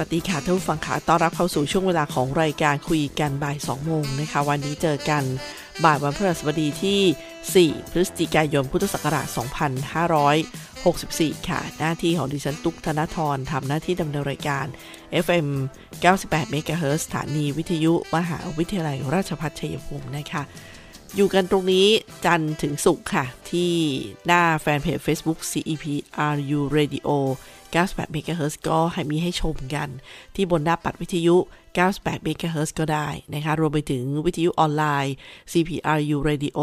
วัสดีค่ะท่านผู้ฟังค่ะต้อนรับเข้าสู่ช่วงเวลาของรายการคุยกันบ่าย2โมงนะคะ วันนี้เจอกันบ่ายวันพฤหัสบดีที่ 4 พฤศจิกายนพุทธศักราช 2564 ค่ะ หน้าที่ของดิฉันตุ๊กธนทรทำหน้าที่ดำเนินรายการ FM 98 MHz สถานีวิทยุมหาวิทยาลัยราชภัฏชัยภูมินะคะ อยู่กันตรงนี้จันถึงศุกร์ค่ะ ที่หน้าแฟนเพจ Facebook CEP RU Radio 98 MHz ก็ให้มีให้ชมกัน ที่บนหน้าปัดวิทยุ 98 MHz ก็ได้นะคะ รวมไปถึงวิทยุออนไลน์ CPRU Radio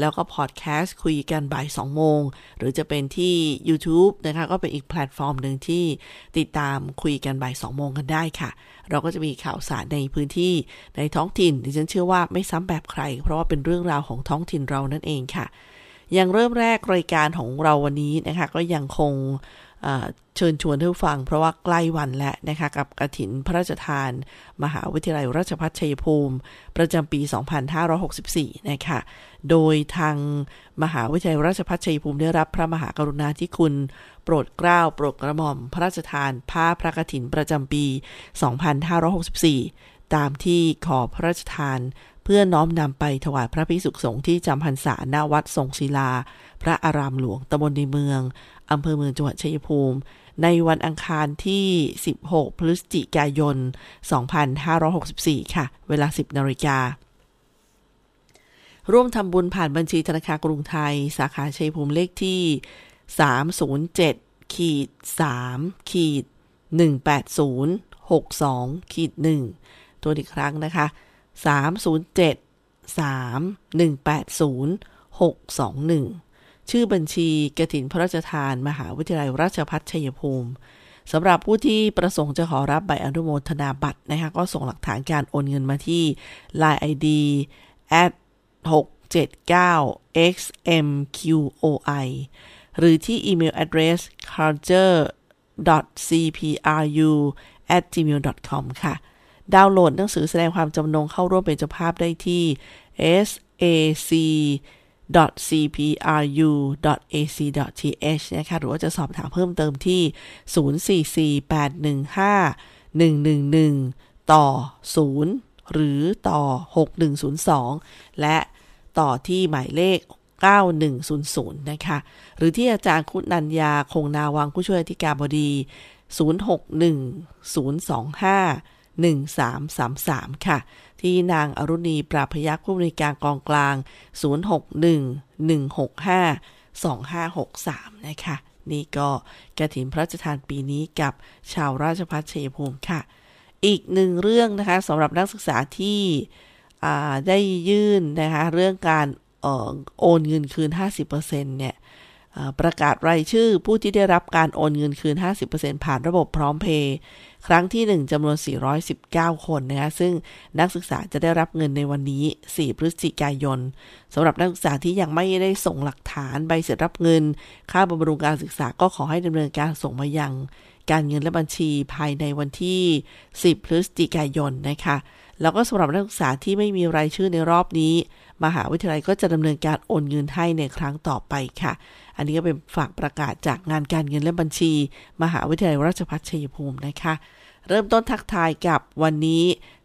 แล้วก็พอดแคสต์คุยกันบ่าย 2 โมง หรือจะเป็นที่ YouTube นะคะ ก็เป็นอีกแพลตฟอร์มหนึ่งที่ติดตามคุยกันบ่าย 2 โมงกันได้ค่ะ เราก็จะมีข่าวสารในพื้นที่ในท้องถิ่นดิฉันเชื่อว่าไม่ซ้ำแบบใคร เพราะว่าเป็นเรื่องราวของท้องถิ่นเรานั่นเองค่ะอย่างเริ่มแรกรายการของเราวันนี้นะคะ ก็ยังคง เชิญชวนท่านฟัง เพราะว่าใกล้วันแล้วนะคะกับกระถินพระราชทาน มหาวิทยาลัยราชภัฏชัยภูมิ ประจำปี 2564 นะคะโดยทางมหาวิทยาลัยราชภัฏชัยภูมิได้รับพระมหากรุณาธิคุณ โปรดเกล้าโปรดกระหม่อม พระราชทานผ้าพระกฐินประจำปี 2564 ตามที่ขอพระราชทาน เพื่อน้อมนำไปถวายพระพิสุขสงฆ์ที่จำพรรษาณวัดทรงศิลา พระอารามหลวงตำบลในเมืองอำเภอเมืองจังหวัดชัยภูมิ ในวันอังคารที่ 16 พฤศจิกายน 2564 ค่ะ เวลา 10นาฬิการ่วมทำบุญผ่านบัญชีธนาคารกรุงไทย สาขาชัยภูมิเลขที่ 307ขีด3ขีด180 62ขีด1ตัวอีกครั้งนะคะ 307 3 180 621 ชื่อบัญชีกระถินพระราชทาน มหาวิทยาลัยราชภัฏชัยภูมิสำหรับผู้ที่ประสงค์จะขอรับใบอนุโมทนาบัตรนะคะก็ส่งหลักฐานการโอนเงินมาที่ Line ID at 679 xmqoi หรือที่อีเมล address culture cpru at gmail com ค่ะ ดาวน์โหลดหนังสือแสดงความจำนงเข้าร่วมเป็นเจ้าภาพได้ที่ sac cpru.ac.th นะคะ หรือว่าจะสอบถามเพิ่มเติมที่ 044-815-111 ต่อ 0 หรือต่อ 6102 และต่อที่หมายเลข 9100 นะคะ หรือที่อาจารย์คุณนัญญาคงนาวังผู้ช่วยอธิการบดี 1333 ค่ะ ที่นางอรุณีปราพยักษ์ผู้บริการกองกลาง 0611652563 นะคะ นี่ก็กระถิ่นพระราชทานปีนี้กับชาวราชพัฒชัยภูมิค่ะ อีกหนึ่งเรื่องนะคะสำหรับนักศึกษาที่ได้ยื่นนะคะเรื่องการโอนเงินคืน 50%เนี่ยประกาศรายชื่อผู้ที่ได้รับการโอนเงินคืน 50%ผ่านระบบพร้อมเพย์ ครั้งที่ 1จำนวน 419 คนนะคะซึ่งนักศึกษาจะได้รับเงินในวันนี้ 4 พฤศจิกายนสำหรับนักศึกษาที่ยังไม่ได้ส่งหลักฐานใบเสร็จรับเงิน ค่าบำรุงการศึกษาก็ขอให้ดำเนินการส่งมายังการเงินและบัญชีภายในวันที่ 10 พฤศจิกายนนะคะ แล้วก็สำหรับนักศึกษาที่ไม่มีรายชื่อในรอบนี้ มหาวิทยาลัยก็จะดำเนินการโอนเงินให้ในครั้งต่อไปค่ะ อันนี้ก็เป็นฝากประกาศจากงานการเงินและบัญชี มหาวิทยาลัยราชภัฏชัยภูมินะคะ เริ่มต้นทักทายกับวันนี้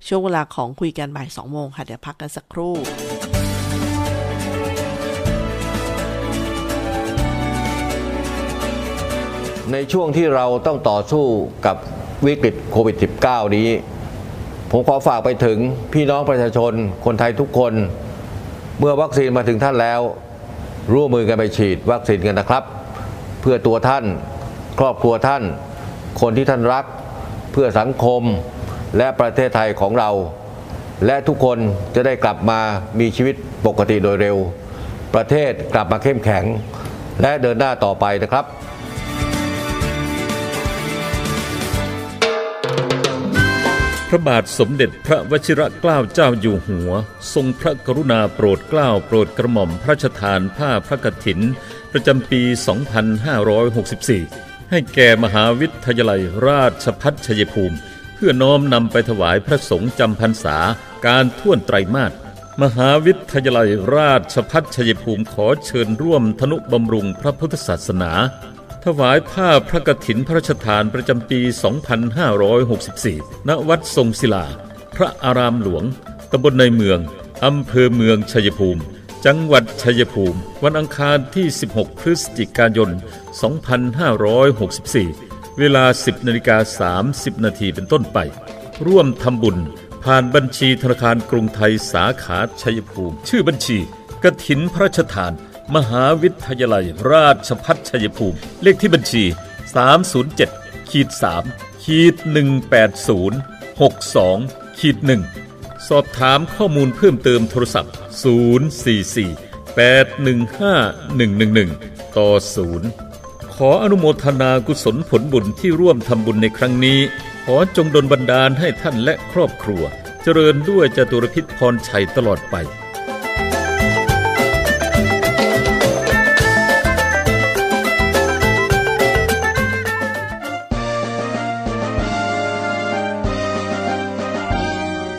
ช่วงเวลาของคุยกันบ่าย2โมงค่ะ เดี๋ยวพักกันสักครู่ในช่วงที่เราต้องต่อสู้กับวิกฤตโควิด -19 นี้ ผมขอฝากไปถึงพี่น้องประชาชนคนไทยทุกคน เมื่อวัคซีนมาถึงท่านแล้ว ร่วมมือกันไปฉีดวัคซีนกันนะครับ เพื่อตัวท่าน ครอบครัวท่าน คนที่ท่านรัก เพื่อสังคมและประเทศไทยของเรา และทุกคนจะได้กลับมามีชีวิตปกติโดยเร็ว ประเทศกลับมาเข้มแข็ง และเดินหน้าต่อไปนะครับ ระบาทสมเด็จพระวชิรเกล้าเจ้าอยู่หัว ทรงพระกรุณาโปรดเกล้าโปรดกระหม่อมพระราชทานผ้าพระกฐิน ประจำปี 2564 ให้แก่มหาวิทยาลัยราชพัฒชัยภูมิ เพื่อน้อมนำไปถวายพระสงฆ์จำพรรษาการท่วนไตรมาสมหาวิทยาลัยราชพัฒชัยภูมิขอเชิญร่วมธนุบำรุงพระพุทธศาสนา ถวายผ้าพระกฐินพระราชทานประจำปี 2564 ณ วัดทรงศิลา พระอารามหลวง ตำบลในเมือง อำเภอเมืองชัยภูมิ จังหวัดชัยภูมิ วันอังคารที่ 16 พฤศจิกายน 2564 เวลา 10นาฬิกา30 นาทีเป็นต้นไป ร่วมทำบุญ ผ่านบัญชีธนาคารกรุงไทยสาขาชัยภูมิ ชื่อบัญชีกฐินพระราชทาน มหาวิทยาลัยราชพัฒชัยภูมิ เลขที่บัญชี 307ขีด3ขีด180 62ขีด1สอบถามข้อมูลเพิ่มเติมโทรศัพท์ 044 815 111 ต่อ 0 ขออนุโมทนากุศลผลบุญที่ร่วมทำบุญในครั้งนี้ ขอจงดลบันดาลให้ท่านและครอบครัว เจริญด้วยจตุรพิษพรชัยตลอดไป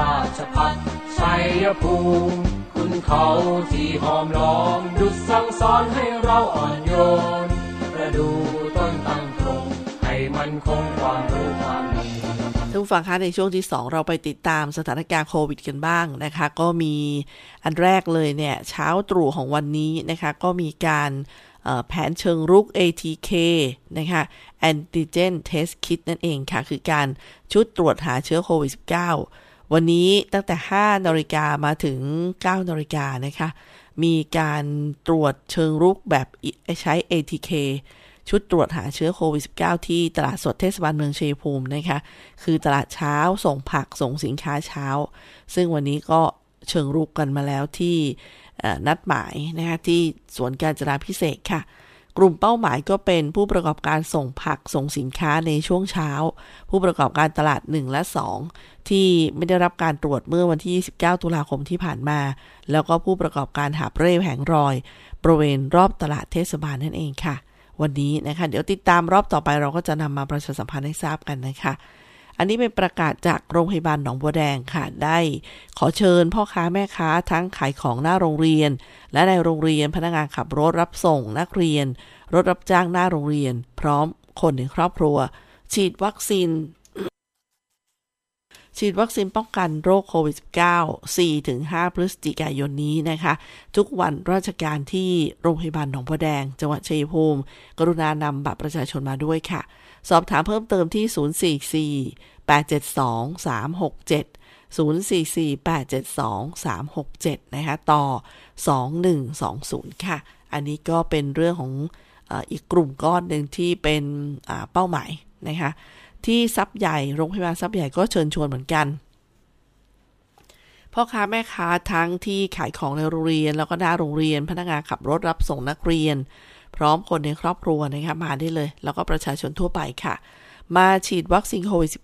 ราชพัฒชัยภูมิคุณเขาที่หอมล้อมดุจสั่งสอนให้เราอ่อนโยนประดูต้นตั้งตรงให้มันคงความรู้ความดีท่านผู้ฟังคะในช่วงที่ 2 เราไปติดตามสถานการณ์โควิดกันบ้างนะคะ ก็มีอันแรกเลยเนี่ยเช้าตรู่ของวันนี้นะคะก็มีการแผนเชิงรุก ATK นะคะ Antigen Test Kit นั่นเองค่ะ คือการชุดตรวจหาเชื้อโควิด -19 วันนี้ตั้งแต่ 5นาฬิกามาถึง 9นาฬิกานะคะ มีการตรวจเชิงรุกแบบใช้ ATK ชุดตรวจหาเชื้อโควิด -19 ที่ตลาดสดเทศบาลเมืองเชยภูมินะคะ คือตลาดเช้าส่งผักส่งสินค้าเช้า ซึ่งวันนี้ก็เชิงรุกกันมาแล้วที่นัดหมายนะคะที่สวนการจราพิเศษค่ะ กลุ่มเป้าหมายก็เป็นผู้ประกอบการส่งผักส่งสินค้าในช่วงเช้า ผู้ประกอบการตลาด 1 และ 2 ที่ไม่ได้รับการตรวจเมื่อวันที่29ตุลาคมที่ผ่านมา แล้วก็ผู้ประกอบการหาเร่แผงรอยบริเวณรอบตลาดเทศบาลนั่นเองค่ะ วันนี้นะคะ เดี๋ยวติดตามรอบต่อไปเราก็จะนำมาประชาสัมพันธ์ให้ทราบกันนะคะ อันนี้เป็นประกาศจากโรงพยาบาลหนองบัวแดงค่ะ ได้ ขอเชิญพ่อค้าแม่ค้าทั้งขายของหน้าโรงเรียน และในโรงเรียนพนักงานขับรถรับส่งนักเรียน รถรับจ้างหน้าโรงเรียน พร้อมคนในครอบครัว ฉีดวัคซีนฉีดวัคซีนป้องกันโรคโควิด -19 4-5 พฤศจิกายนนี้นะคะ ทุกวันราชการที่โรงพยาบาลหนองบัวแดง จังหวัดชัยภูมิ กรุณานำบัตรประชาชนมาด้วยค่ะ สอบถามเพิ่มเติมที่ 044 872 367 044 872 367 นะคะ ต่อ 2120 ค่ะ อันนี้ก็เป็นเรื่องของอีกกลุ่มก้อนหนึ่งที่เป็นเป้าหมายนะคะ ที่ซับใหญ่ โรงพยาบาลซับใหญ่ก็เชิญชวนเหมือนกัน พ่อค้าแม่ค้าทั้งที่ขายของในโรงเรียน แล้วก็หน้าโรงเรียน พนักงานขับรถรับส่งนักเรียน พร้อมคนในครอบครัวนะคะมาได้เลย แล้วก็ประชาชนทั่วไปค่ะ มาฉีดวัคซีนโควิด -19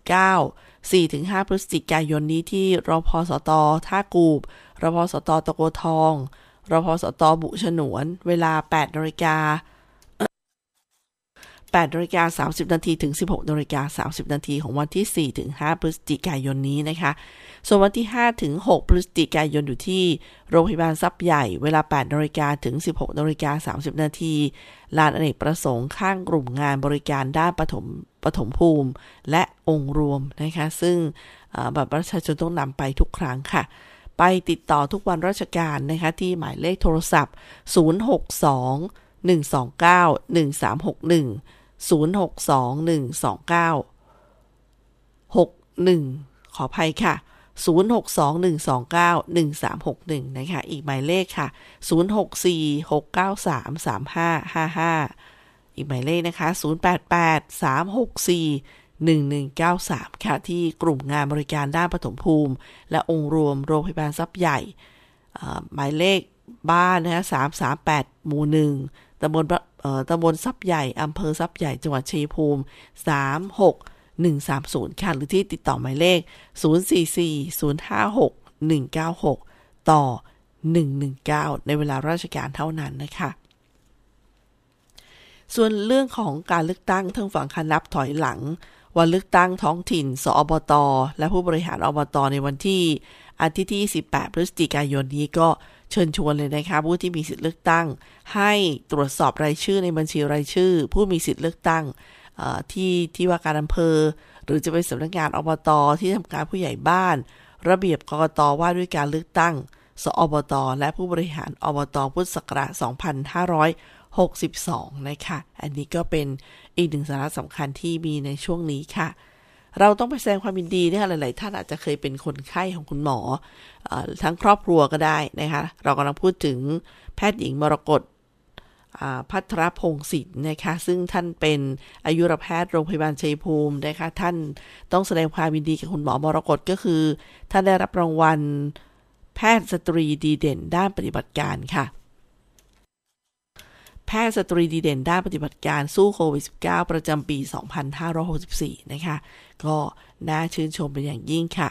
4-5 พฤศจิกายนนี้ที่รพสต ท่ากูบรพสต ตะโกทอง รพสต บุฉนวน เวลา8นาฬิกา8นาฬิกา30 นาทีถึง 16นาฬิกา30 นาทีของวันที่ 4 ถึง 5 พฤศจิกายนนี้นะคะ ส่วนวันที่ 5 ถึง 6 พฤศจิกายนอยู่ที่โรงพยาบาลทรัพย์ใหญ่เวลา 8นาฬิกาถึง 16นาฬิกา30 นาทีลานอเนกประสงค์ข้างกลุ่มงานบริการด้านปฐมปฐมภูมิ และองค์รวมนะคะ ซึ่งบัตรประชาชนต้องนำไปทุกครั้งค่ะ ไปติดต่อทุกวันราชการนะคะที่หมายเลขโทรศัพท์ 062 129 1361 062129 61 ขออภัยค่ะ 0621291361 นะคะ อีกหมายเลขค่ะ 0646933555 อีกหมายเลขนะคะ 0883641193 ค่ะ ที่กลุ่มงานบริการด้านปฐมภูมิ และองค์รวมโรงพยาบาลทรัพย์ใหญ่ หมายเลขบ้านนะคะ338 หมู่หนึ่งตำบลตำบลซับใหญ่ อำเภอซับใหญ่ จังหวัดชัยภูมิ 130 ค่ะ หรือที่ติดต่อหมายเลข 044-056-196 ต่อ 119 ในเวลาราชการเท่านั้นนะคะ ส่วนเรื่องของการเลือกตั้งทั้งฝั่งคนับถอยหลัง วันเลือกตั้งท้องถิ่น สอบต และผู้บริหารอบต ในวันที่อาทิตย์ที่ 18 พฤศจิกายนนี้ก็เชิญชวนเลยนะคะผู้ที่มีสิทธิ์เลือกตั้ง ให้ตรวจสอบรายชื่อในบัญชีรายชื่อ ผู้มีสิทธิ์เลือกตั้ง ที่ที่ว่าการอำเภอ หรือจะไปสำนักงานอบตที่ทำการผู้ใหญ่บ้าน ระเบียบกกตว่าด้วยการเลือกตั้ง สอบตและผู้บริหารอบตพุทธศักราช2562 นะคะ อันนี้ก็เป็นอีกหนึ่งสาระสำคัญที่มีในช่วงนี้ค่ะเราต้องไปแสดงความยินดีนะคะหลาย ๆ ท่านอาจจะเคยเป็นคนไข้ของคุณหมออทั้งครอบครัวก็ได้นะคะ เรากำลังพูดถึงแพทย์หญิงมรกต พัทรพงศิลป์นะคะซึ่งท่านเป็นอายุรแพทย์โรงพยาบาลชัยภูมินะคะท่านต้องแสดงความยินดีกับคุณหมอมรกตก็คือ ท่านได้รับรางวัลแพทย์สตรีดีเด่นด้านปฏิบัติการค่ะ แพทย์สตรีดีเด่นด้านปฏิบัติการสู้โควิด -19 ประจำปี 2564 นะคะ ก็น่าชื่นชมเป็นอย่างยิ่งค่ะ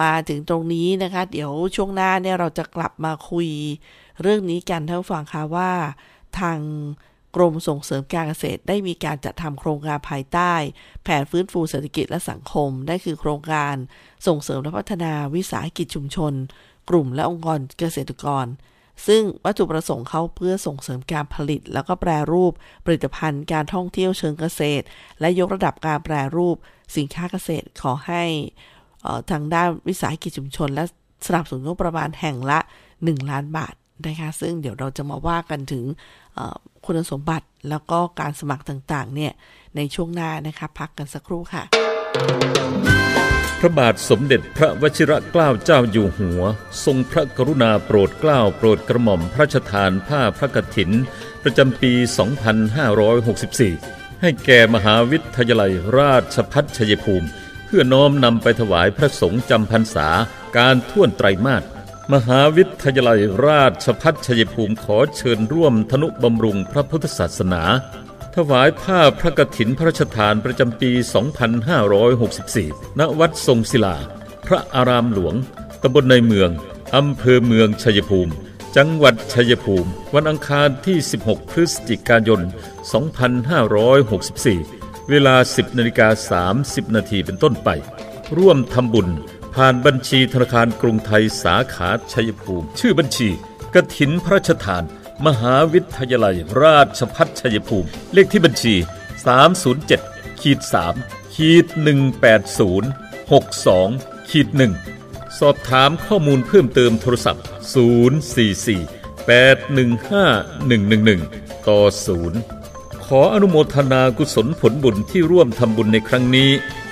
มาถึงตรงนี้นะคะ เดี๋ยวช่วงหน้าเนี่ยเราจะกลับมาคุยเรื่องนี้กันท่านฟังค่ะว่า ทางกรมส่งเสริมการเกษตรได้มีการจัดทำโครงการภายใต้ แผนฟื้นฟูเศรษฐกิจและสังคมได้คือโครงการส่งเสริมและพัฒนาวิสาหกิจชุมชน กลุ่มและองค์กรเกษตรกร ซึ่งวัตถุประสงค์เขาเพื่อส่งเสริมการผลิต แล้วก็แปรรูป ผลิตภัณฑ์การท่องเที่ยวเชิงเกษตร และยกระดับการแปรรูป สินค้าเกษตรขอให้ทางด้านวิสาหกิจชุมชน และสนับสนุนงบประมาณแห่งละ 1 ล้านบาท นะคะซึ่งเดี๋ยวเราจะมาว่ากันถึงคุณสมบัติแล้วก็การสมัครต่างๆเนี่ยในช่วงหน้านะคะพักกันสักครู่ค่ะ พระบาทสมเด็จพระวชิรเกล้าเจ้าอยู่หัว ทรงพระกรุณาโปรดเกล้าโปรดกระหม่อมพระราชทานผ้าพระกฐิน ประจำปี 2564 ให้แก่มหาวิทยาลัยราชพัฒชัยภูมิ เพื่อน้อมนำไปถวายพระสงฆ์จำพรรษาการท่วนไตรมาส มหาวิทยาลัยราชพัฒชัยภูมิขอเชิญร่วมธนุบำรุงพระพุทธศาสนา ถวายผ้าพระกฐินพระราชทานประจำปี 2564 ณ วัดทรงศิลา พระอารามหลวง ตำบลในเมือง อำเภอเมืองชัยภูมิ จังหวัดชัยภูมิ วันอังคารที่ 16 พฤศจิกายน 2564 เวลา 10นาฬิกา30นาทีเป็นต้นไป ร่วมทำบุญ ผ่านบัญชีธนาคารกรุงไทยสาขาชัยภูมิ ชื่อบัญชีกฐินพระราชทาน มหาวิทยาลัยราชพัฒชัยภูมิ เลขที่บัญชี 307ขีด3ขีด180 62ขีด1สอบถามข้อมูลเพิ่มเติมโทรศัพท์ 044 815 111 ต่อ 0 ขออนุโมทนากุศลผลบุญที่ร่วมทำบุญในครั้งนี้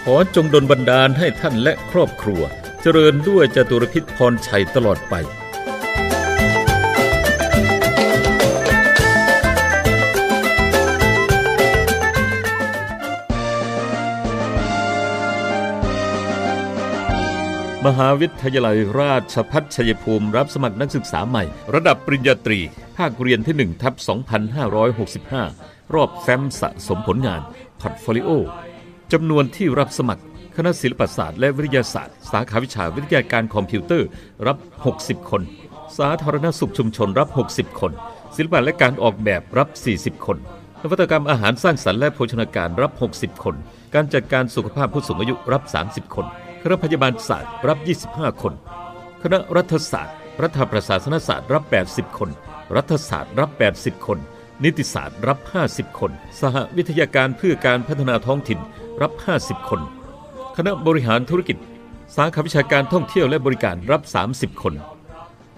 ขอจงดลบันดาลให้ท่านและครอบครัว เจริญด้วยจตุรพิธพรชัยตลอดไป มหาวิทยาลัยราชภัฏชัยภูมิรับสมัครนักศึกษาใหม่ ระดับปริญญาตรี ภาคเรียนที่1ทับ 2565 รอบแฟ้มสะสมผลงาน portfolio จำนวนที่รับสมัคร คณะศิลปศาสตร์และวิทยาศาสตร์ สาขาวิชาวิทยาการคอมพิวเตอร์รับ 60 คน สาธารณสุขชุมชนรับ 60 คน ศิลปะและการออกแบบรับ 40 คนนวัตกรรมอาหารสร้างสรรค์และโภชนาการรับ 60 คน การจัดการสุขภาพผู้สูงอายุรับ 30 คน คณะพยาบาลศาสตร์รับ 25 คน คณะรัฐศาสตร์ รัฐประศาสนศาสตร์รับ 80 คน รัฐศาสตร์รับ 80 คน นิติศาสตร์รับ 50 คน สหวิทยาการเพื่อการพัฒนาท้องถิ่นรับ 50 คน คณะบริหารธุรกิจ สาขาวิชาการท่องเที่ยวและบริการรับ 30 คน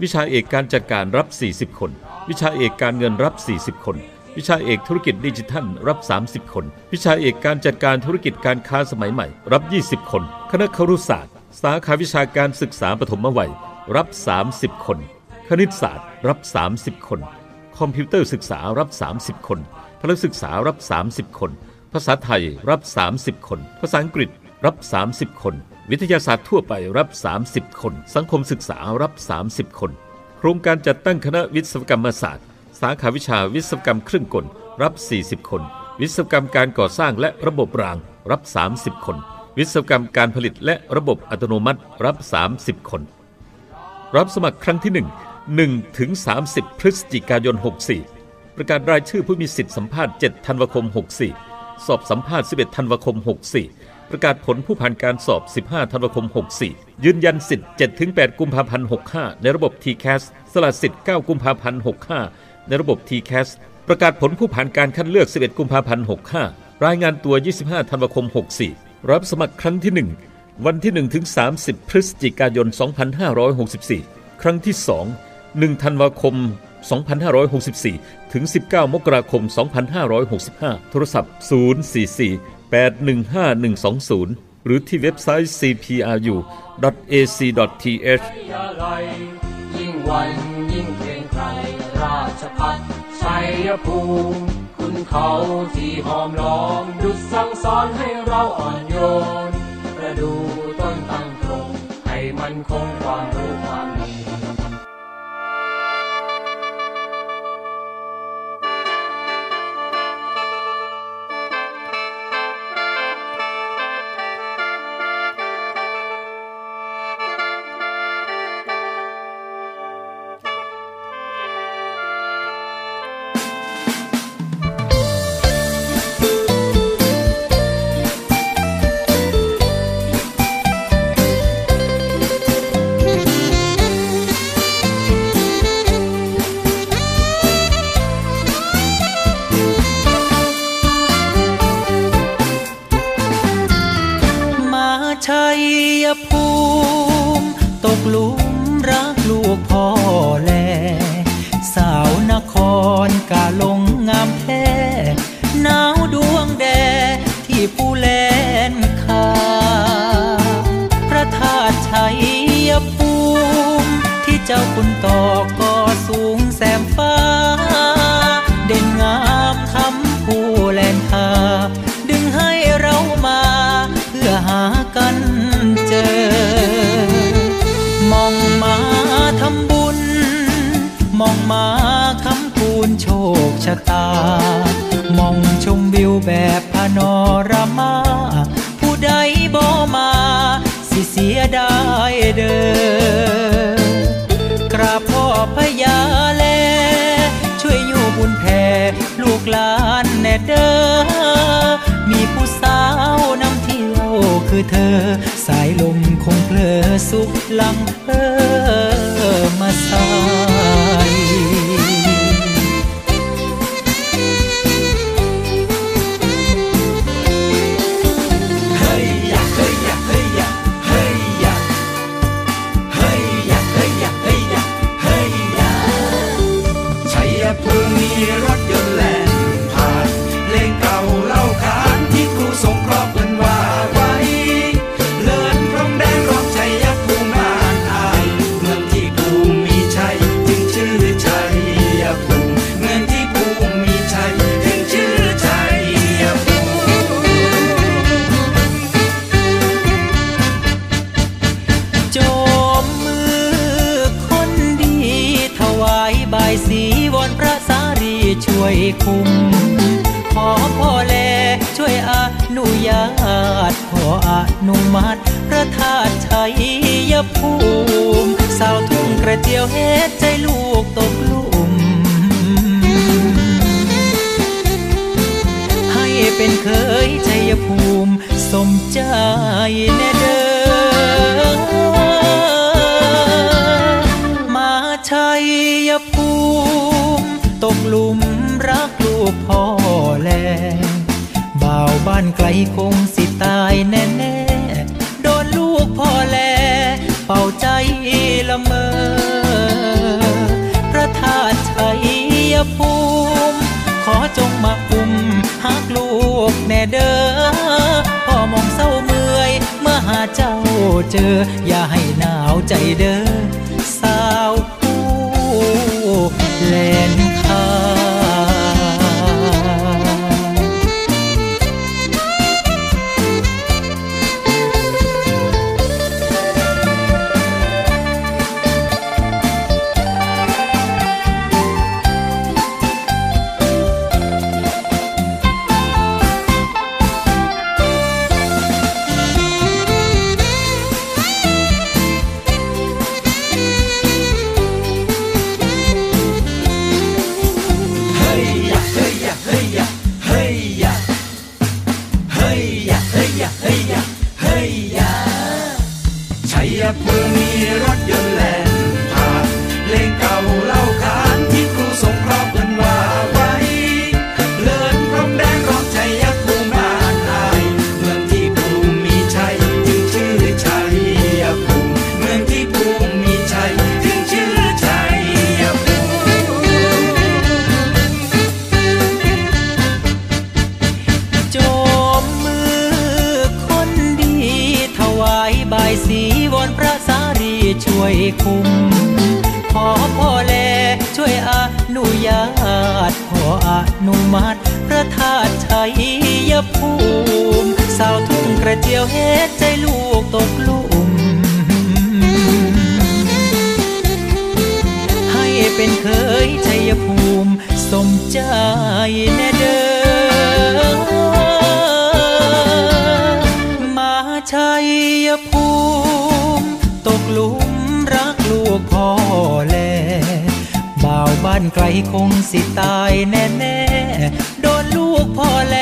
วิชาเอกการจัดการรับ 40 คน วิชาเอกการเงินรับ 40 คน วิชาเอกธุรกิจดิจิทัลรับ 30 คน วิชาเอกการจัดการธุรกิจการค้าสมัยใหม่รับ 20 คน คณะครุศาสตร์ สาขาวิชาการศึกษาปฐมวัยรับ 30 คน คณิตศาสตร์รับ 30 คน คอมพิวเตอร์ศึกษารับ 30 คนพละศึกษารับ 30 คน ภาษาไทยรับ 30 คน ภาษาอังกฤษรับ 30 คน วิทยาศาสตร์ทั่วไปรับ 30 คน สังคมศึกษารับ 30 คน โครงการจัดตั้งคณะวิศวกรรมศาสตร์ สาขาวิชาวิศวกรรมเครื่องกลรับ 40 คน วิศวกรรมการก่อสร้างและระบบรางรับ 30 คน วิศวกรรมการผลิตและระบบอัตโนมัติรับ 30 คน รับสมัครครั้งที่ 1 1ถึง30 พฤศจิกายน 64 ประกาศรายชื่อผู้มีสิทธิสัมภาษณ์ 7 ธันวาคม 64 สอบสัมภาษณ์ 11 ธันวาคม 64 ประกาศผลผู้ผ่านการสอบ 15 ธันวาคม 64 ยืนยันสิทธิ์7-8กุมภาพันธ์ 65 ในระบบ TCAS สละสิทธิ์ 9 กุมภาพันธ์ 65 ในระบบ TCAS ประกาศผลผู้ผ่านการคัดเลือก 11 กุมภาพันธ์ 65 รายงานตัว 25 ธันวาคม 64 รับสมัครครั้งที่ 1 วันที่1ถึง30 พฤศจิกายน 2564 ครั้งที่ 2 1 ธันวาคม 2564 ถึง 19 มกราคม 2565 โทรศัพท์ 044 815 120 หรือที่เว็บไซต์ cpru.ac.th ยิ่งวันยิ่งเกรงไกรราชพัฒชัยภูมิคุณเขาที่หอมล้อมดุจสั่งสอนให้เราอ่อนโยน ประดูต้นตั้งตรงให้มันคงความ ใครคงสิตายแน่แน่โดนลูกพ่อแล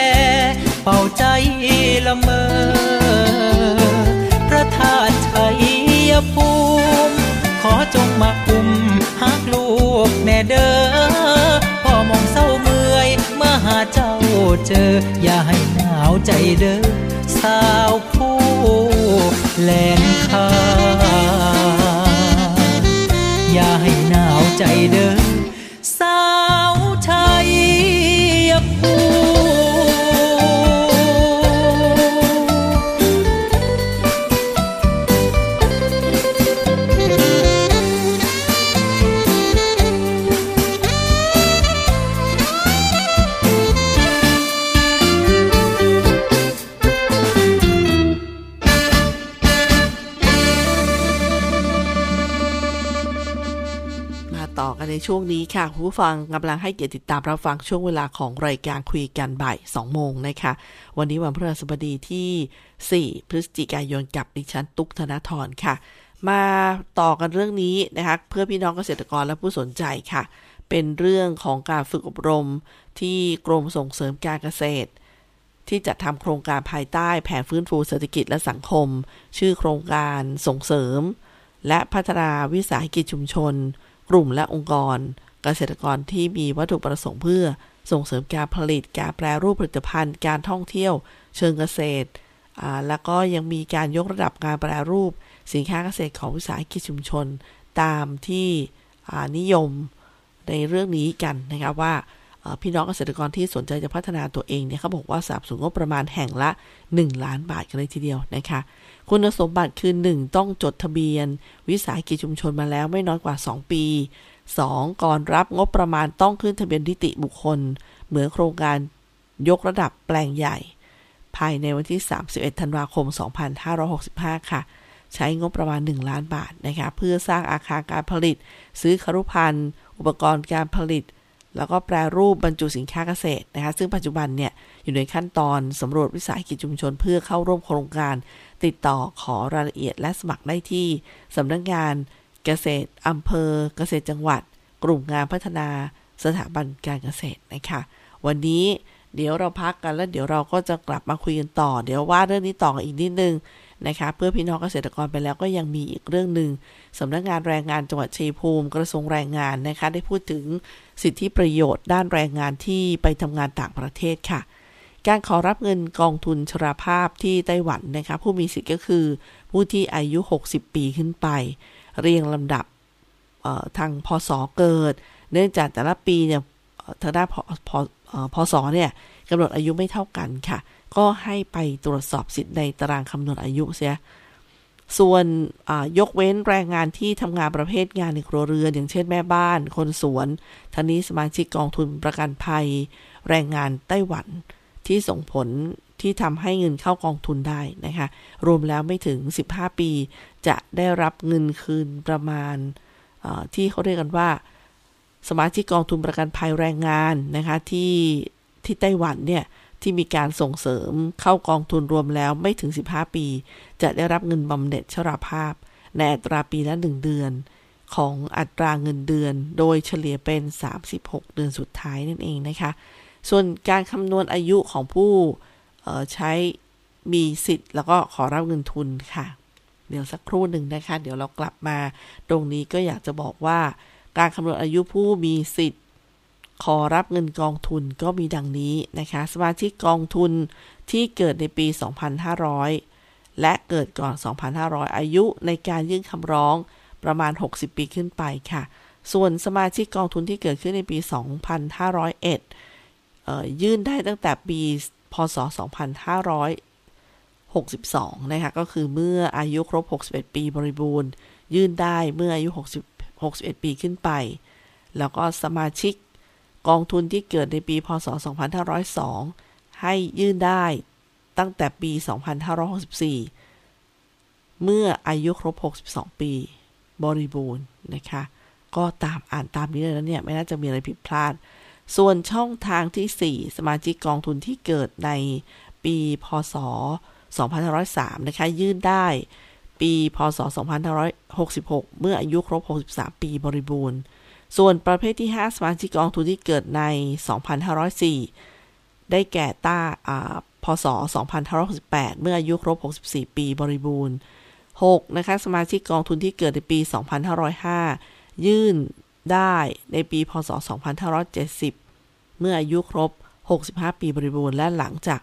เป่าใจละเมอ พระธาตุชัยภูมิ ขอจงมาคุ้มหักลูกแน่เด้อพ่อมองเศร้าเมื่อยเมื่อหาเจ้าเจอ อย่าให้หนาวใจเด้อสาวผู้แหลนคาอย่าให้หนาวใจเด้อ ในช่วงนี้ค่ะผู้ฟังกำลังให้เกียรติติดตามรับฟังช่วงเวลาของรายการคุยกันบ่าย2โมงนะคะ วันนี้วันพฤหัสบดีที่ 4 พฤศจิกายนกับดิฉันตุ๊กธนทรค่ะ มาต่อกันเรื่องนี้นะคะเพื่อพี่น้องเกษตรกรและผู้สนใจค่ะ เป็นเรื่องของการฝึกอบรมที่กรมส่งเสริมการเกษตร ที่จะทำโครงการภายใต้แผนฟื้นฟูเศรษฐกิจและสังคม ชื่อโครงการส่งเสริม และพัฒนาวิสาหกิจชุมชน กลุ่มและองค์กร เกษตรกรที่มีวัตถุประสงค์เพื่อ ส่งเสริมการผลิต การแปรรูปผลิตภัณฑ์ การท่องเที่ยว เชิงเกษตร แล้วก็ยังมีการยกระดับการแปรรูป สินค้าเกษตรของวิสาหกิจชุมชน ตามที่นิยมในเรื่องนี้กันนะคะว่าพี่น้องเกษตรกรที่สนใจจะพัฒนาตัวเองเนี่ยเขาบอกว่าสนับสนุนงบประมาณแห่งละ 1 ล้านบาทกันเลยทีเดียวนะคะ คุณสมบัติคือ 1 ต้องจดทะเบียน วิสาหกิจชุมชนมาแล้วไม่น้อยกว่า 2 ปี 2. ก่อนรับงบประมาณต้องขึ้นทะเบียนนิติบุคคล เหมือนโครงการยกระดับแปลงใหญ่ ภายในวันที่ 31 ธันวาคม 2565 ค่ะ ใช้งบประมาณ 1 ล้านบาทนะคะเพื่อสร้างอาคารการผลิต ซื้อครุภัณฑ์อุปกรณ์การผลิต แล้วก็แปรรูปบรรจุสินค้าเกษตรนะคะซึ่งปัจจุบันเนี่ยอยู่ในขั้นตอนสำรวจวิสาหกิจชุมชน เพื่อเข้าร่วมโครงการ ติดต่อขอรายละเอียดและสมัครได้ที่สำนักงานเกษตรอำเภอ เกษตรจังหวัด กลุ่มงานพัฒนาสถาบันการเกษตรนะคะวันนี้เดี๋ยวเราพักกันแล้วเดี๋ยวเราก็จะกลับมาคุยกันต่อ เดี๋ยวว่าเรื่องนี้ต่ออีกนิดนึงนะคะเพื่อพี่น้องเกษตรกรไปแล้วก็ยังมีอีกเรื่องหนึ่งสำนักงานแรงงานจังหวัดชัยภูมิกระทรวงแรงงานนะคะได้พูดถึงสิทธิประโยชน์ด้านแรงงานที่ไปทำงานต่างประเทศค่ะ การขอรับเงินกองทุนชราภาพที่ไต้หวันนะคะผู้มีสิทธิ์ก็คือผู้ที่อายุ 60 ปีขึ้นไป เรียงลำดับทางพศเกิด เนื่องจากแต่ละปีเนี่ยทางด้านพพพศเนี่ยกำหนดอายุไม่เท่ากันค่ะ ก็ให้ไปตรวจสอบสิทธิ์ในตารางคำนวณอายุเสียส่วนยกเว้นแรงงานที่ทำงานประเภทงานในครัวเรือน อย่างเช่นแม่บ้าน คนสวนทั้งนี้สมาชิกกองทุนประกันภัย แรงงานไต้หวัน ที่ส่งผลที่ทำให้เงินเข้ากองทุนได้นะคะ รวมแล้วไม่ถึง 15 ปี จะได้รับเงินคืนประมาณที่เขาเรียกกันว่า สมาชิกกองทุนประกันภัยแรงงานนะคะที่ที่ไต้หวันเนี่ยที่มีการส่งเสริมเข้ากองทุนรวมแล้วไม่ถึง 15 ปี จะได้รับเงินบำเหน็จชราภาพ ในอัตราปีละ 1 เดือน ของอัตราเงินเดือน โดยเฉลี่ยเป็น 36 เดือนสุดท้ายนั่นเองนะคะ ส่วนการคำนวณอายุของผู้ใช้มีสิทธิ์ แล้วก็ขอรับเงินทุนค่ะ เดี๋ยวสักครู่หนึ่งนะคะ เดี๋ยวเรากลับมาตรงนี้ก็อยากจะบอกว่า การคำนวณอายุผู้มีสิทธิ์ ขอรับเงินกองทุนก็มีดังนี้นะคะ สมาชิกกองทุนที่เกิดในปี 2500 และเกิดก่อน 2,500 อายุในการยื่นคำร้องประมาณ 60 ปีขึ้นไปค่ะ ส่วนสมาชิกกองทุนที่เกิดขึ้นในปี 2501เอ่อ ยื่นได้ตั้งแต่ปีพศ 2562 นะคะ ก็คือเมื่ออายุครบ 61 ปีบริบูรณ์ ยื่นได้เมื่ออายุ 60 61 ปีขึ้นไป แล้วก็สมาชิกกองทุนที่เกิดในปี พศ 2502 ให้ยื่นได้ตั้งแต่ปี 2564 เมื่ออายุครบ 62 ปีบริบูรณ์นะคะ ก็ตามอ่านตามนี้เลยนะเนี่ย ไม่น่าจะมีอะไรผิดพลาด ส่วนช่องทางที่ 4 สมาชิกกองทุนที่เกิดในปีพศ 2503 นะคะ ยื่นได้ ปีพศ 2566 เมื่ออายุครบ 63 ปีบริบูรณ์ ส่วนประเภทที่ 5 สมาชิกกองทุนที่เกิดใน 2504 ได้แก่ต้าพศ 2568 เมื่ออายุครบ 64 ปีบริบูรณ์ 6. นะคะ สมาชิกกองทุนที่เกิดในปี 2505 ยื่น ได้ในปี พศ 2570 เมื่ออายุครบ 65 ปีบริบูรณ์และหลังจาก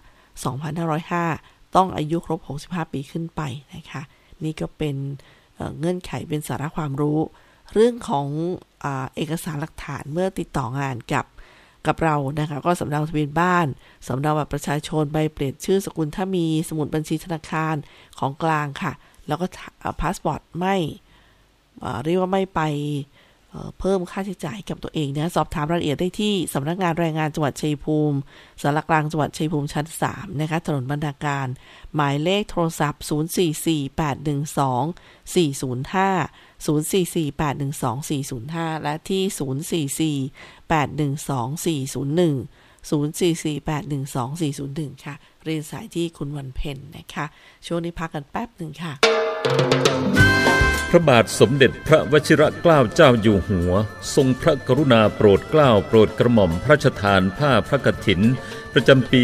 2505 ต้องอายุครบ 65 ปีขึ้นไปนะคะ นี่ก็เป็นเงื่อนไขเป็นสาระความรู้ เรื่องของเอกสารหลักฐานเมื่อติดต่องานกับกับเรานะคะ ก็สำเนาทะเบียนบ้านสำเนาบัตรประชาชนใบเปลี่ยนชื่อสกุลถ้ามีสมุดบัญชีธนาคารของกลางค่ะ แล้วก็พาสปอร์ตไม่เรียกว่าไม่ไป เพิ่มค่าใช้จ่ายกับตัวเองนะสอบถามรายละเอียดได้ที่สำนักงานแรงงานจังหวัดชัยภูมิศาลากลางจังหวัดชัยภูมิชั้น 3 นะคะถนนบรรณาการ หมายเลขโทรศัพท์ 044-812-405 044-812-405 และที่ 044-812-401 044-812-401 ค่ะ เรียนสายที่คุณวันเพ็ญนะคะ ช่วงนี้พักกันแป๊บหนึ่งค่ะ พระบาทสมเด็จพระวชิรเกล้าเจ้าอยู่หัว ทรงพระกรุณาโปรดเกล้าโปรดกระหม่อมพระราชทานผ้าพระกฐิน ประจำปี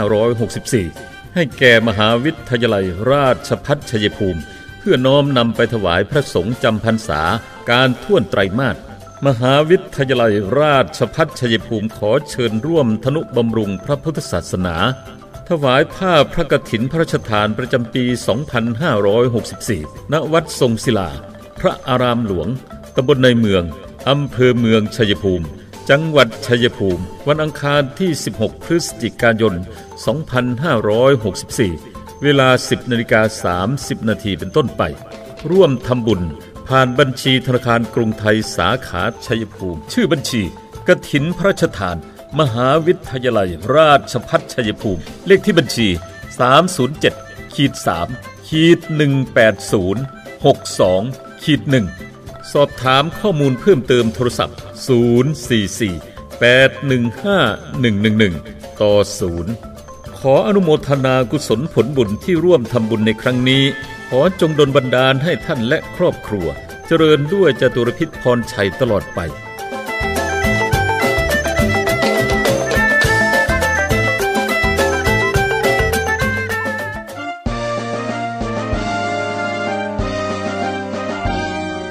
2564 ให้แก่มหาวิทยาลัยราชพัฒชัยภูมิ เพื่อน้อมนำไปถวายพระสงฆ์จำพรรษาการท่วนไตรมาสมหาวิทยาลัยราชพัฒชัยภูมิขอเชิญร่วมธนุบำรุงพระพุทธศาสนา ถวายผ้าพระกฐินพระราชทานประจำปี 2564 ณ วัดทรงศิลา พระอารามหลวง ตำบลในเมือง อำเภอเมืองชัยภูมิ จังหวัดชัยภูมิ วันอังคารที่ 16 พฤศจิกายน 2564 เวลา 10นาฬิกา30 นาทีเป็นต้นไป ร่วมทำบุญผ่านบัญชีธนาคารกรุงไทยสาขาชัยภูมิ ชื่อบัญชีกฐินพระราชทาน มหาวิทยาลัยราชพัฒชัยภูมิ เลขที่บัญชี 307ขีด3ขีด180 62ขีด1สอบถามข้อมูลเพิ่มเติมโทรศัพท์ 044 815 111 ต่อ 0 ขออนุโมทนากุศลผลบุญที่ร่วมทำบุญในครั้งนี้ ขอจงดลบันดาลให้ท่านและครอบครัว เจริญด้วยจตุรพิษพรชัยตลอดไป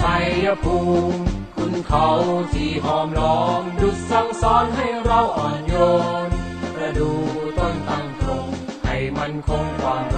ชัยภูมิคุณเขาที่หอมล้อมดุจสั่งสอนให้เราอ่อนโยน ประดูต้นตั้งตรงให้มันคงความ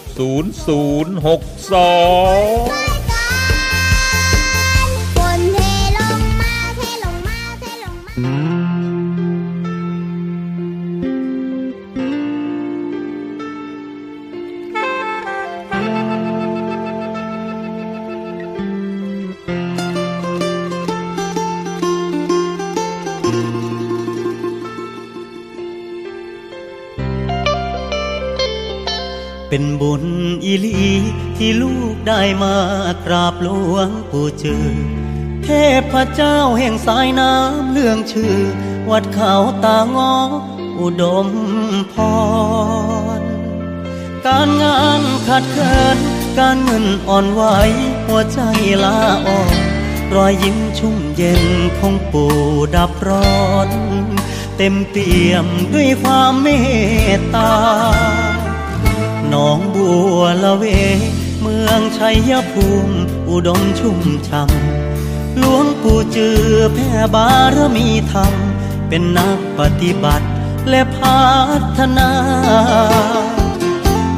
0062ฝนเทลงมาเทลงมาเทลงมา ที่ลูกได้มากราบหลวงปู่จือเทพเจ้าแห่งสายน้ำเรื่องชื่อ วัดเขาตางออุดมพร การงานขัดเคินการเงินอ่อนไหวหัวใจลาอ่อนรอยยิ้มชุ่มเย็นของปู่ดับร้อน เต็มเปี่ยมด้วยความเมตตาหนองบัวละเว มืองชัยภูมิอุดมชุ่มช่ำหลวงปู่จือแผ่บารมีธรรม เป็นนักปฏิบัติและพัฒนา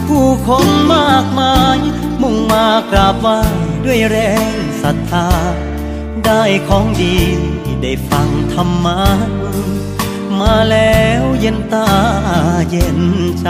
ผู้คนมากมาย มุ่งมากราบไหว้ด้วยแรงศรัทธา ได้ของดีได้ฟังธรรมะมาแล้วเย็นตาเย็นใจ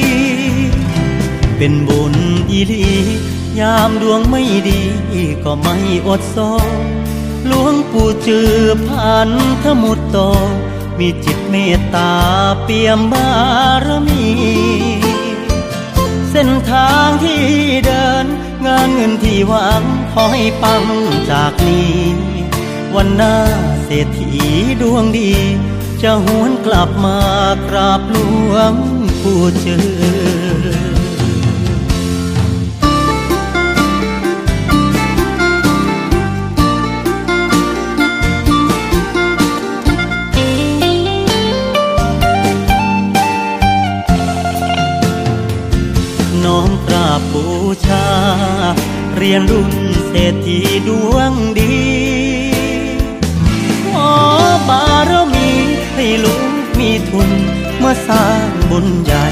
เป็นบุญอีลียามดวงไม่ดีก็ไม่อดโซหลวงปู่จือผ่านทมุตโต มีจิตเมตตาเปี่ยมบารมี เส้นทางที่เดิน งานเงินที่หวังขอให้ปังจากนี้ วันหน้าเศรษฐีดวงดี จะหวนกลับมากราบหลวงปู่จือ บูชา เรียนรุ่นเศรษฐีดวงดี ขอบารมีให้ลูกมีทุนมาสร้างบุญใหญ่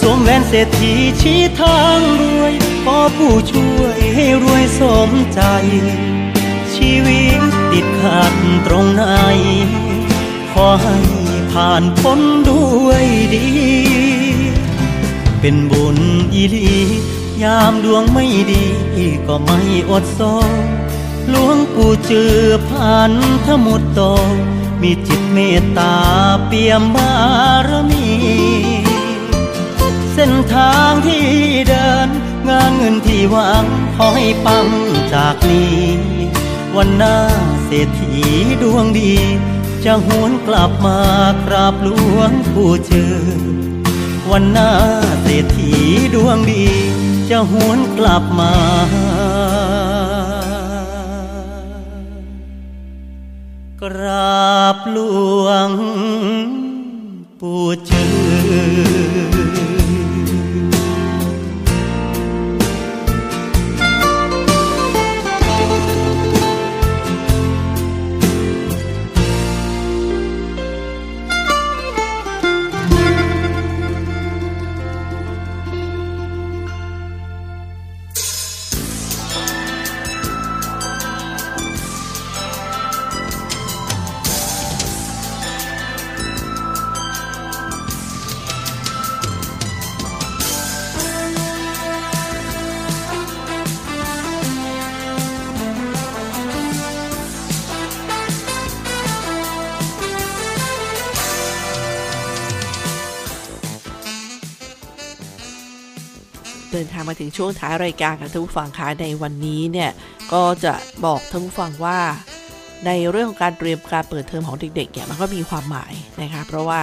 สวมแหวนเศรษฐีชี้ทางรวยขอผู้ช่วยให้รวยสมใจ ชีวิตติดขัดตรงไหน ขอให้ผ่านพ้นด้วยดี เป็นบุญอีลี ยามดวงไม่ดีก็ไม่อดโซหลวงปู่จือผ่านทมุตโต มีจิตเมตตาเปี่ยมบารมี เส้นทางที่เดิน งานเงินที่หวังขอให้ปังจากนี้ วันหน้าเศรษฐีดวงดี จะหวนกลับมากราบหลวงปู่จือ วันหน้าเศรษฐีดวงดี จะหวนกลับมากราบหลวงปู่เจือ มาถึงช่วงท้ายรายการกับท่านผู้ฟังคะในวันนี้เนี่ยก็จะบอกท่านผู้ฟังว่า ในเรื่องของการเตรียมการเปิดเทอมของเด็กๆเนี่ยมันก็มีความหมายนะคะเพราะว่า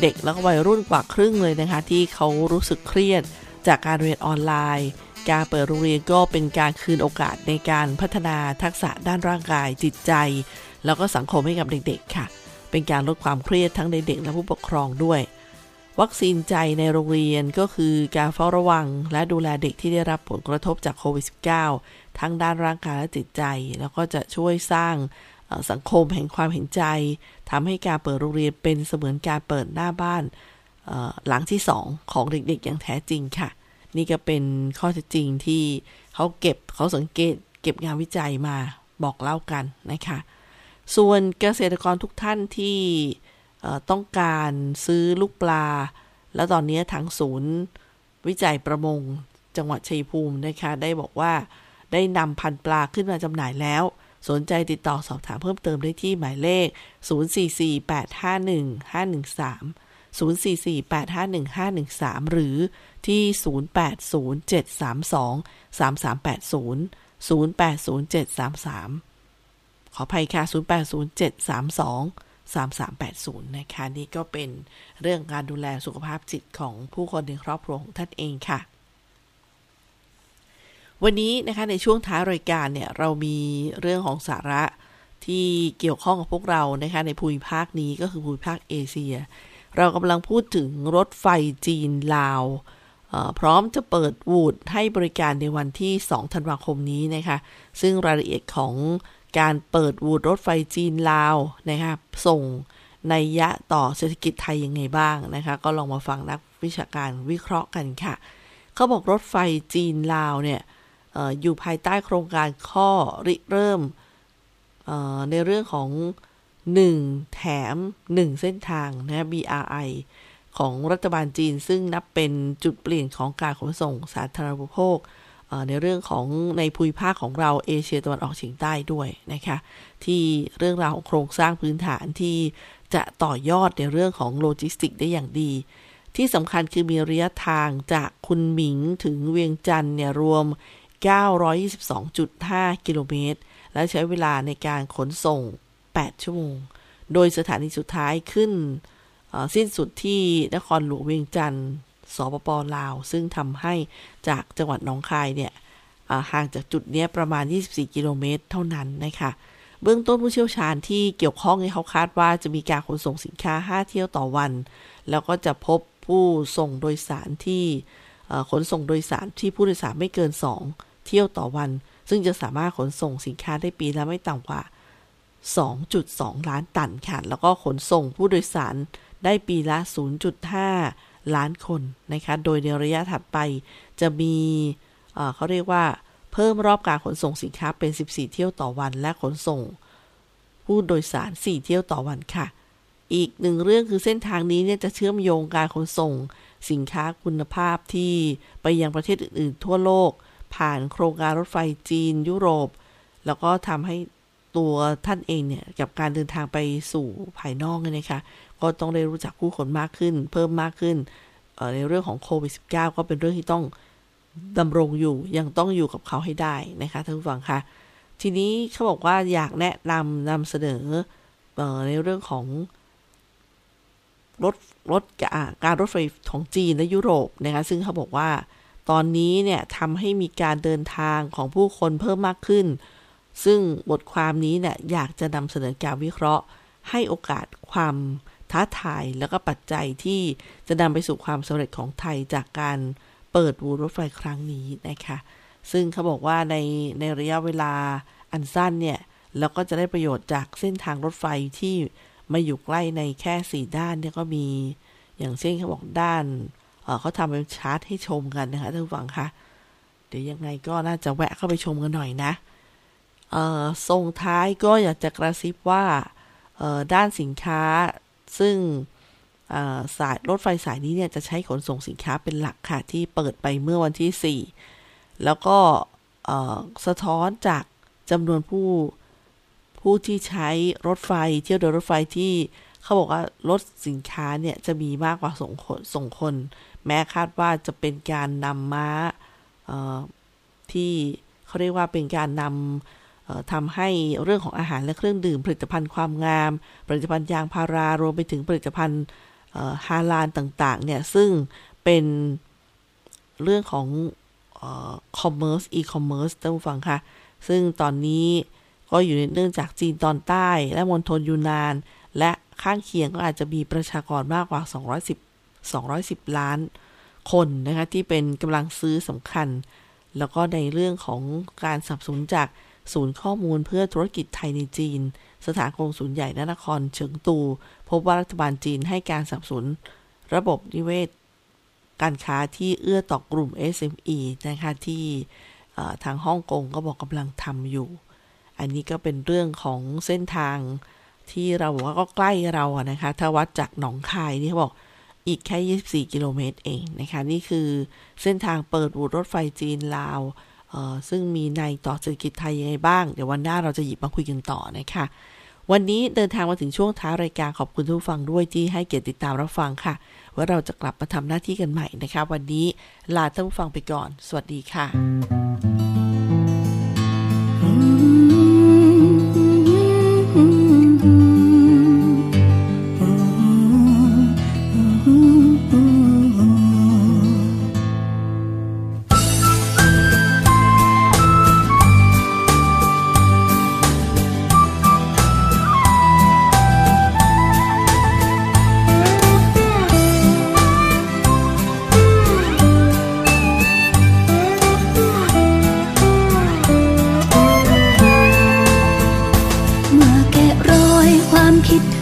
เด็กแล้วก็วัยรุ่นกว่าครึ่งเลยนะคะ ที่เขารู้สึกเครียดจากการเรียนออนไลน์ การเปิดโรงเรียนก็เป็นการคืนโอกาสในการพัฒนาทักษะด้านร่างกายจิตใจ แล้วก็สังคมให้กับเด็กๆค่ะ เป็นการลดความเครียดทั้งในเด็กและผู้ปกครองด้วย วัคซีนใจในโรงเรียนก็คือการเฝ้าระวัง และดูแลเด็กที่ได้รับผลกระทบจากโควิด -19 ทั้งด้านร่างกายและจิตใจ แล้วก็จะช่วยสร้างสังคมแห่งความเห็นใจทำให้การเปิดโรงเรียนเป็นเสมือนการเปิดหน้าบ้านหลังที่ 2 ของเด็กๆ อย่างแท้จริงค่ะ นี่ก็เป็นข้อเท็จจริงที่เขาเก็บเขาสังเกต เก็บงานวิจัยมาบอกเล่ากันนะคะ ส่วนเกษตรกรทุกท่านที่ ต้องการซื้อลูกปลา แล้วตอนนี้ทางศูนย์วิจัยประมงจังหวัดชัยภูมินะคะ ได้บอกว่าได้นำพันปลาขึ้นมาจำหน่ายแล้ว สนใจติดต่อสอบถามเพิ่มเติมได้ที่หมายเลข 044851 513 044851 513 หรือที่ 080732 3380 080733 ขออภัยค่ะ 080732 3380 นะคะ นี่ก็เป็นเรื่องการดูแลสุขภาพจิตของผู้คนในครอบครัวของท่านเองค่ะ วันนี้นะคะในช่วงท้ายรายการเนี่ย เรามีเรื่องของสาระที่เกี่ยวข้องกับพวกเรานะคะในภูมิภาคนี้ก็คือภูมิภาคเอเชีย เรากำลังพูดถึงรถไฟจีนลาวพร้อมจะเปิดวูดให้บริการในวันที่ 2 ธันวาคมนี้นะคะ ซึ่งรายละเอียดของ การเปิดวูดรถไฟจีนลาวนะคะส่งในยะต่อเศรษฐกิจไทยยังไงบ้างนะคะ ก็ลองมาฟังนักวิชาการวิเคราะห์กันค่ะ เขาบอกรถไฟจีนลาวเนี่ยอออยู่ภายใต้โครงการข้อริเริ่มในเรื่องของ 1 แถม 1 เส้นทางนะ BRI ของรัฐบาลจีนซึ่งนับเป็นจุดเปลี่ยนของการขนส่งสาธารณูปโภค ในเรื่องของในภูมิภาคของเราเอเชียตะวันออกเฉียงใต้ด้วยนะคะที่เรื่องราวของโครงสร้างพื้นฐานที่จะต่อยอดในเรื่องของโลจิสติกส์ได้อย่างดี ที่สำคัญคือมีระยะทางจากคุนหมิงถึงเวียงจันทน์เนี่ยรวม 922.5 กิโลเมตร และใช้เวลาในการขนส่ง 8 ชั่วโมง โดยสถานีสุดท้ายขึ้นสิ้นสุดที่นครหลวงเวียงจันทน์ สปปลาว ซึ่งทำให้จากจังหวัดหนองคายเนี่ยห่างจากจุดนี้ประมาณ 24 กิโลเมตรเท่านั้นนะคะเบื้องต้นผู้เชี่ยวชาญที่เกี่ยวข้องเนี่ยเขาคาดว่าจะมีการขนส่งสินค้า 5 เที่ยวต่อวัน แล้วก็จะพบผู้ส่งโดยสารที่ขนส่งโดยสารที่ผู้โดยสารไม่เกิน 2 เที่ยวต่อวัน ซึ่งจะสามารถขนส่งสินค้าได้ปีละไม่ต่ำกว่า 2.2 ล้านตันค่ะ แล้วก็ขนส่งผู้โดยสารได้ปีละ 0.5 ล้านคนนะคะโดยในระยะถัดไปจะมีเขาเรียกว่าเพิ่มรอบการขนส่งสินค้าเป็น 14 เที่ยวต่อวัน และขนส่งผู้โดยสาร 4 เที่ยวต่อวันค่ะ อีกหนึ่งเรื่องคือเส้นทางนี้เนี่ยจะเชื่อมโยงการขนส่งสินค้าคุณภาพที่ไปยังประเทศอื่น ๆ ทั่วโลก ผ่านโครงการรถไฟจีน ยุโรป แล้วก็ทำให้ตัวท่านเองเนี่ย กับการเดินทางไปสู่ภายนอกเนี่ยนะคะ ก็ต้องได้รู้จักผู้คนมากขึ้น เพิ่มมากขึ้น ในเรื่องของโควิด -19 ก็เป็นเรื่องที่ต้องดำรงอยู่ยังต้องอยู่กับเขาให้ได้นะคะท่านผู้ฟังคะทีนี้เขาบอกว่าอยากแนะนำนำเสนออในเรื่องของรถรถการรถไฟของจีนและยุโรปนะคะซึ่งเขาบอกว่าตอนนี้เนี่ยทำให้มีการเดินทางของผู้คนเพิ่มมากขึ้น ซึ่งบทความนี้เนี่ยอยากจะนำเสนอการวิเคราะห์ ให้โอกาสความ ท้าทายแล้วก็ปัจจัยที่จะนำไปสู่ความสำเร็จของไทยจากการเปิดวูรถไฟครั้งนี้นะคะ ซึ่งเขาบอกว่าในในระยะเวลาอันสั้นเนี่ยเราก็จะได้ประโยชน์จากเส้นทางรถไฟที่มาอยู่ใกล้ในแค่สี่ด้านเนี่ยก็มี อย่างเช่นเขาบอกด้านเอ่อเขาทำเป็นชาร์ตให้ชมกันนะคะท่านผู้ฟังคะเดี๋ยวยังไงก็น่าจะแวะเข้าไปชมกันหน่อยนะส่งท้ายก็อยากจะกระซิบว่าด้านสินค้า ซึ่งสายรถไฟสายนี้เนี่ยจะใช้ขนส่งสินค้าเป็นหลักค่ะ ที่เปิดไปเมื่อวันที่ 4 แล้วก็สะท้อนจากจำนวนผู้ผู้ที่ใช้รถไฟเที่ยวโดยรถไฟที่เขาบอกว่ารถสินค้าเนี่ยจะมีมากกว่าส่งคนส่งคน แม้คาดว่าจะเป็นการนำม้าที่เขาเรียกว่าเป็นการนำ ทำให้เรื่องของอาหารและเครื่องดื่ม ผลิตภัณฑ์ความงาม ผลิตภัณฑ์ยางพารารวมไปถึงผลิตภัณฑ์ฮาลาลต่างๆเนี่ยซึ่งเป็นเรื่องของ commerce อีคอมเมิร์ซท่านผู้ฟังคะซึ่งตอนนี้ก็อยู่ในเนื่องจากจีนตอนใต้ และมณฑลยูนนาน และข้างเคียงก็อาจจะมีประชากรมากกว่า 210 210 ล้านคนนะคะที่เป็นกำลังซื้อสำคัญ แล้วก็ในเรื่องของการสับสนจาก ศูนย์ข้อมูลเพื่อธุรกิจไทยในจีน สถานกงศูนย์ใหญ่นนครเฉิงตู พบว่ารัฐบาลจีนให้การสนับสนุนระบบนิเวศ การค้าที่เอื้อต่อกลุ่ม SME นะคะที่ทางฮ่องกงก็บอกกำลังทำอยู่ อันนี้ก็เป็นเรื่องของเส้นทางที่เราบอกว่าก็ใกล้เราอะนะคะ ถ้าวัดจากหนองคายนี่เขาบอกอีกแค่ 24 กิโลเมตรเองนะคะ นี่คือเส้นทางเปิดบูดรถไฟจีนลาว ซึ่งมีในต่อเศรษฐกิจไทยยังไงบ้าง เดี๋ยววันหน้าเราจะหยิบมาคุยกันต่อนะคะ วันนี้เดินทางมาถึงช่วงท้ายรายการขอบคุณทุกฟังด้วยที่ให้เกียรติติดตามรับฟังค่ะ ว่าเราจะกลับมาทำหน้าที่กันใหม่นะคะ วันนี้ลาท่านผู้ฟังไปก่อน สวัสดีค่ะ ค